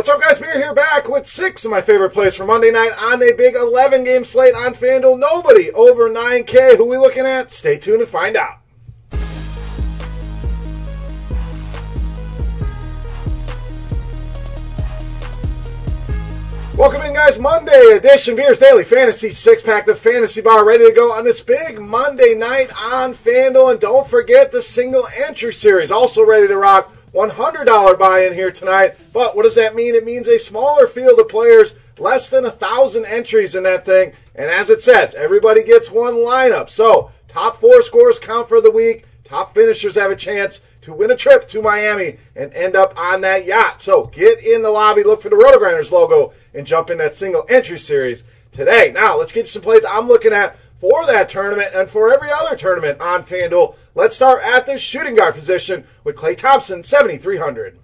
What's up, guys? We're here back with six of my favorite plays for Monday night on a big 11 game slate on FanDuel. Nobody over 9K. Who we looking at? Stay tuned and find out. Welcome in, guys. Monday edition Beers Daily Fantasy Six Pack, the Fantasy Bar, ready to go on this big Monday night on FanDuel. And don't forget the single entry series, also ready to rock. $100 buy-in here tonight. But what does that mean? It means a smaller field of players, less than a thousand entries in that thing. And as it says, everybody gets one lineup. So top four scores count for the week. Top finishers have a chance to win a trip to Miami and end up on that yacht. So get in the lobby, look for the RotoGrinders logo, and jump in that single entry series today. Now let's get you some plays I'm looking at for that tournament and for every other tournament on FanDuel. Let's start at the shooting guard position with Klay Thompson, 7,300.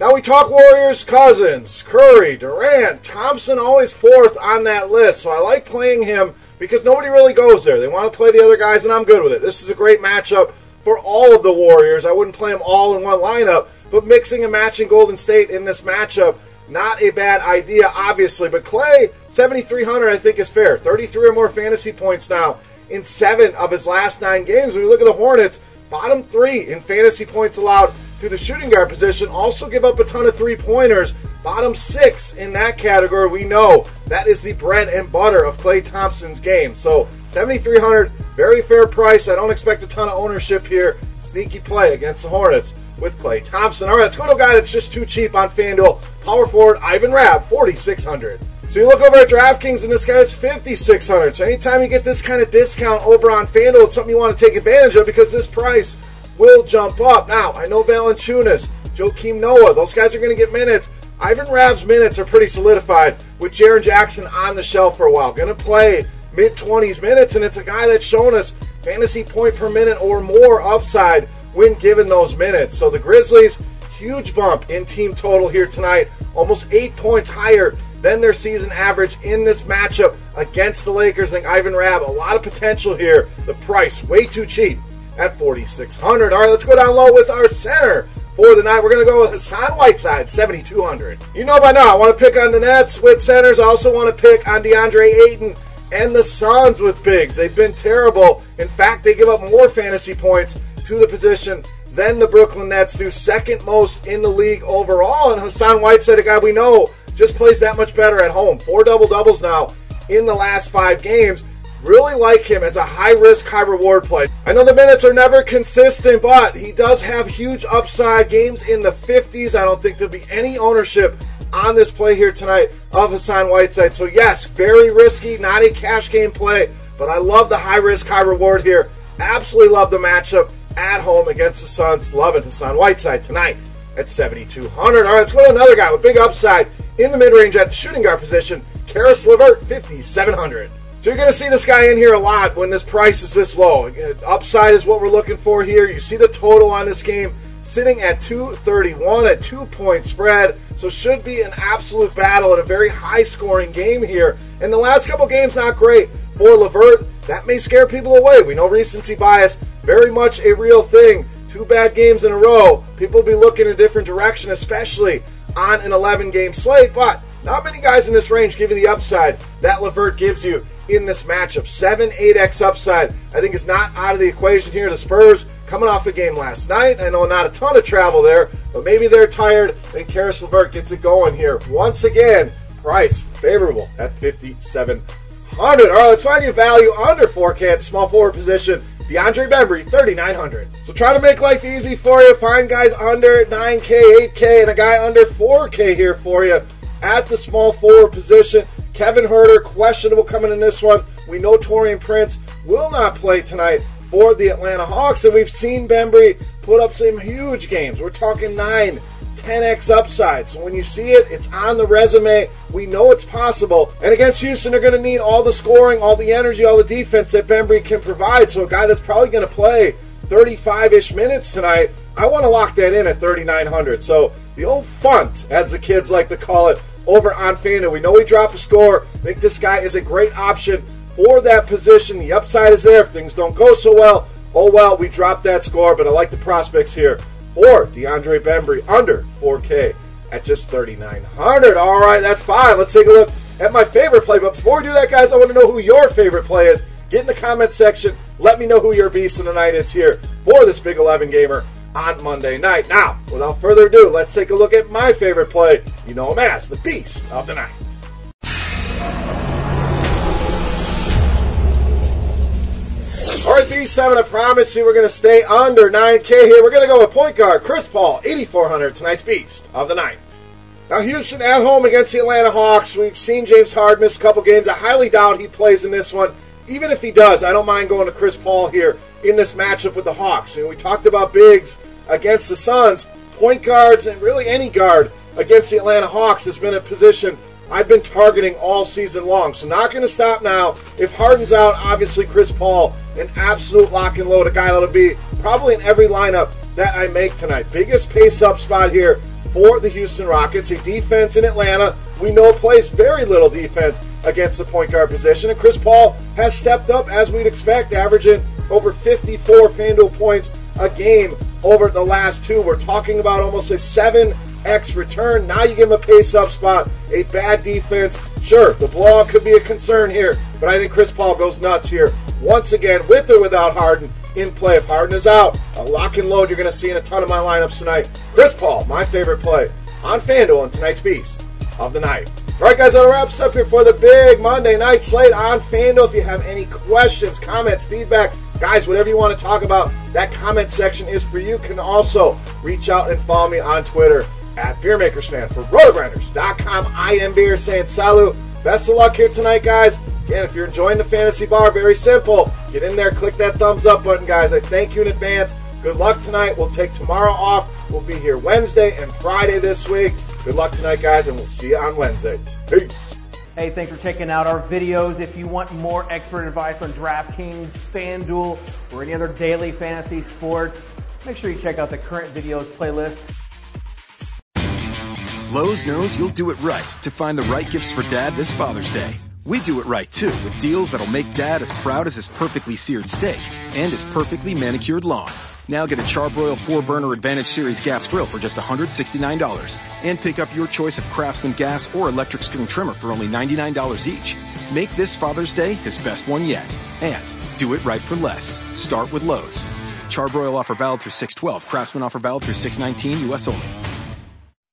Now we talk Warriors, Cousins, Curry, Durant, Thompson always fourth on that list. So I like playing him because nobody really goes there. They want to play the other guys, and I'm good with it. This is a great matchup for all of the Warriors. I wouldn't play them all in one lineup, but mixing and matching Golden State in this matchup not a bad idea, obviously. But Klay, 7,300, I think is fair. 33 or more fantasy points now in seven of his last nine games. When you look at the Hornets, bottom three in fantasy points allowed to the shooting guard position. Also give up a ton of three pointers. Bottom six in that category. We know that is the bread and butter of Klay Thompson's game. So 7,300, very fair price. I don't expect a ton of ownership here. Sneaky play against the Hornets with Klay Thompson. All right, let's go to a guy that's just too cheap on FanDuel. Power forward Ivan Rabb, 4,600. So you look over at DraftKings and this guy is 5,600. So anytime you get this kind of discount over on FanDuel, it's something you want to take advantage of because this price will jump up. Now, I know Valanciunas, Joakim Noah, those guys are going to get minutes. Ivan Rabb's minutes are pretty solidified with Jaren Jackson on the shelf for a while. Going to play mid 20s minutes, and it's a guy that's shown us fantasy point per minute or more upside when given those minutes. So the Grizzlies, huge bump in team total here tonight, almost eight points higher than their season average in this matchup against the Lakers. I think Ivan Rabb, a lot of potential here. The price, way too cheap at 4600 All right, let's go down low with our center for the night. We're going to go with Hassan Whiteside, 7,200. You know by now, I want to pick on the Nets with centers. I also want to pick on DeAndre Ayton and the Suns with bigs. They've been terrible. In fact, they give up more fantasy points to the position than the Brooklyn Nets do, second most in the league overall. And Hassan Whiteside, a guy we know, just plays that much better at home. Four double doubles now in the last five games. Really like him as a high risk, high reward play. I know the minutes are never consistent, but he does have huge upside. Games in the 50s. I don't think there'll be any ownership on this play here tonight of Hassan Whiteside. So, yes, very risky, not a cash game play, but I love the high risk, high reward here. Absolutely love the matchup at home against the Suns. Love. Hassan Whiteside tonight at 7,200. All right, let's go to another guy with big upside in the mid range at the shooting guard position. Caris LeVert, 5,700. So you're going to see this guy in here a lot when this price is this low. Uh, upside is what we're looking for here. You see the total on this game sitting at 231, a two point spread. So should be an absolute battle and a very high scoring game here. And the last couple games, not great for LeVert. That may scare people away. We know recency bias, very much a real thing. Two bad games in a row. People will be looking a different direction, especially on an 11 game slate. But not many guys in this range give you the upside that LeVert gives you in this matchup. 7 8x upside, I think, is not out of the equation here. The Spurs coming off a game last night. I know not a ton of travel there, but maybe they're tired and Caris LeVert gets it going here. Once again, price favorable at 5700. All right, let's find you value under 4K at small forward position. DeAndre Bembry, 3,900. So try to make life easy for you. Find guys under 9K, 8K, and a guy under 4K here for you at the small forward position. Kevin Huerter, questionable coming in this one. We know Taurean Prince will not play tonight for the Atlanta Hawks, and we've seen Bembry put up some huge games. We're talking nine, 10x upside. So when you see it, it's on the resume. We know it's possible. And against Houston, they're going to need all the scoring, all the energy, all the defense that Bembry can provide. So a guy that's probably going to play 35-ish minutes tonight, I want to lock that in at 3,900. So the old funt, as the kids like to call it, over on FanDuel. We know we dropped a score. I think this guy is a great option for that position. The upside is there. If things don't go so well, oh well, we dropped that score. But I like the prospects here for DeAndre Bembry under 4K at just 3,900. All right, that's five. Let's take a look at my favorite play. But before we do that, guys, I want to know who your favorite play is. Get in the comment section. Let me know who your beast of the night is here for this Big 11 gamer on Monday night. Now, without further ado, let's take a look at my favorite play. You know him as the beast of the night. All right, B7, I promise you we're going to stay under 9K here. We're going to go with point guard Chris Paul, 8,400, tonight's beast of the night. Now, Houston at home against the Atlanta Hawks. We've seen James Harden miss a couple games. I highly doubt he plays in this one. Even if he does, I don't mind going to Chris Paul here in this matchup with the Hawks. And we talked about bigs against the Suns. Point guards and really any guard against the Atlanta Hawks has been a position I've been targeting all season long. So not going to stop now. If Harden's out, obviously Chris Paul, an absolute lock and load, a guy that'll be probably in every lineup that I make tonight. Biggest pace up spot here for the Houston Rockets. A defense in Atlanta we know plays very little defense against the point guard position. And Chris Paul has stepped up as we'd expect, averaging over 54 FanDuel points a game over the last two. We're talking about almost a 7x return. Now you give him a pace up spot, a bad defense. Sure, the blowout could be a concern here, but I think Chris Paul goes nuts here once again with or without Harden in play. If Harden is out, a lock and load you're going to see in a ton of my lineups tonight. Chris Paul, my favorite play on FanDuel on tonight's Beast of the Night. All right, guys, that wraps up here for the big Monday night slate on FanDuel. If you have any questions, comments, feedback, guys, whatever you want to talk about, that comment section is for you. Can also reach out and follow me on Twitter at BeerMakersFan for RotoGrinders.com. I am Beer saying salut. Best of luck here tonight, guys. Again, if you're enjoying the fantasy bar, very simple. Get in there, click that thumbs up button, guys. I thank you in advance. Good luck tonight. We'll take tomorrow off. We'll be here Wednesday and Friday this week. Good luck tonight, guys, and we'll see you on Wednesday. Peace. Hey, thanks for checking out our videos. If you want more expert advice on DraftKings, FanDuel, or any other daily fantasy sports, make sure you check out the current videos playlist. Lowe's knows you'll do it right to find the right gifts for dad this Father's Day. We do it right too with deals that'll make dad as proud as his perfectly seared steak and his perfectly manicured lawn. Now get a Char-Broil 4-Burner Advantage Series gas grill for just $169 and pick up your choice of Craftsman gas or electric string trimmer for only $99 each. Make this Father's Day his best one yet. And do it right for less. Start with Lowe's. Char-Broil offer valid through 612. Craftsman offer valid through 619 U.S. only.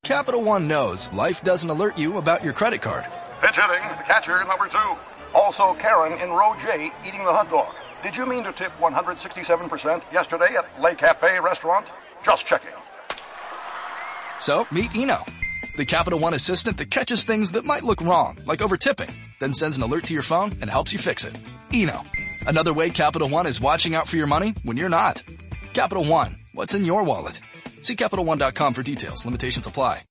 Capital One knows life doesn't alert you about your credit card. Pitch hitting, the catcher number two. Also Karen in row J eating the hot dog. Did you mean to tip 167% yesterday at Le Cafe restaurant? Just checking. So, meet Eno, the Capital One assistant that catches things that might look wrong, like over tipping, then sends an alert to your phone and helps you fix it. Eno, another way Capital One is watching out for your money when you're not. Capital One, what's in your wallet? See CapitalOne.com for details. Limitations apply.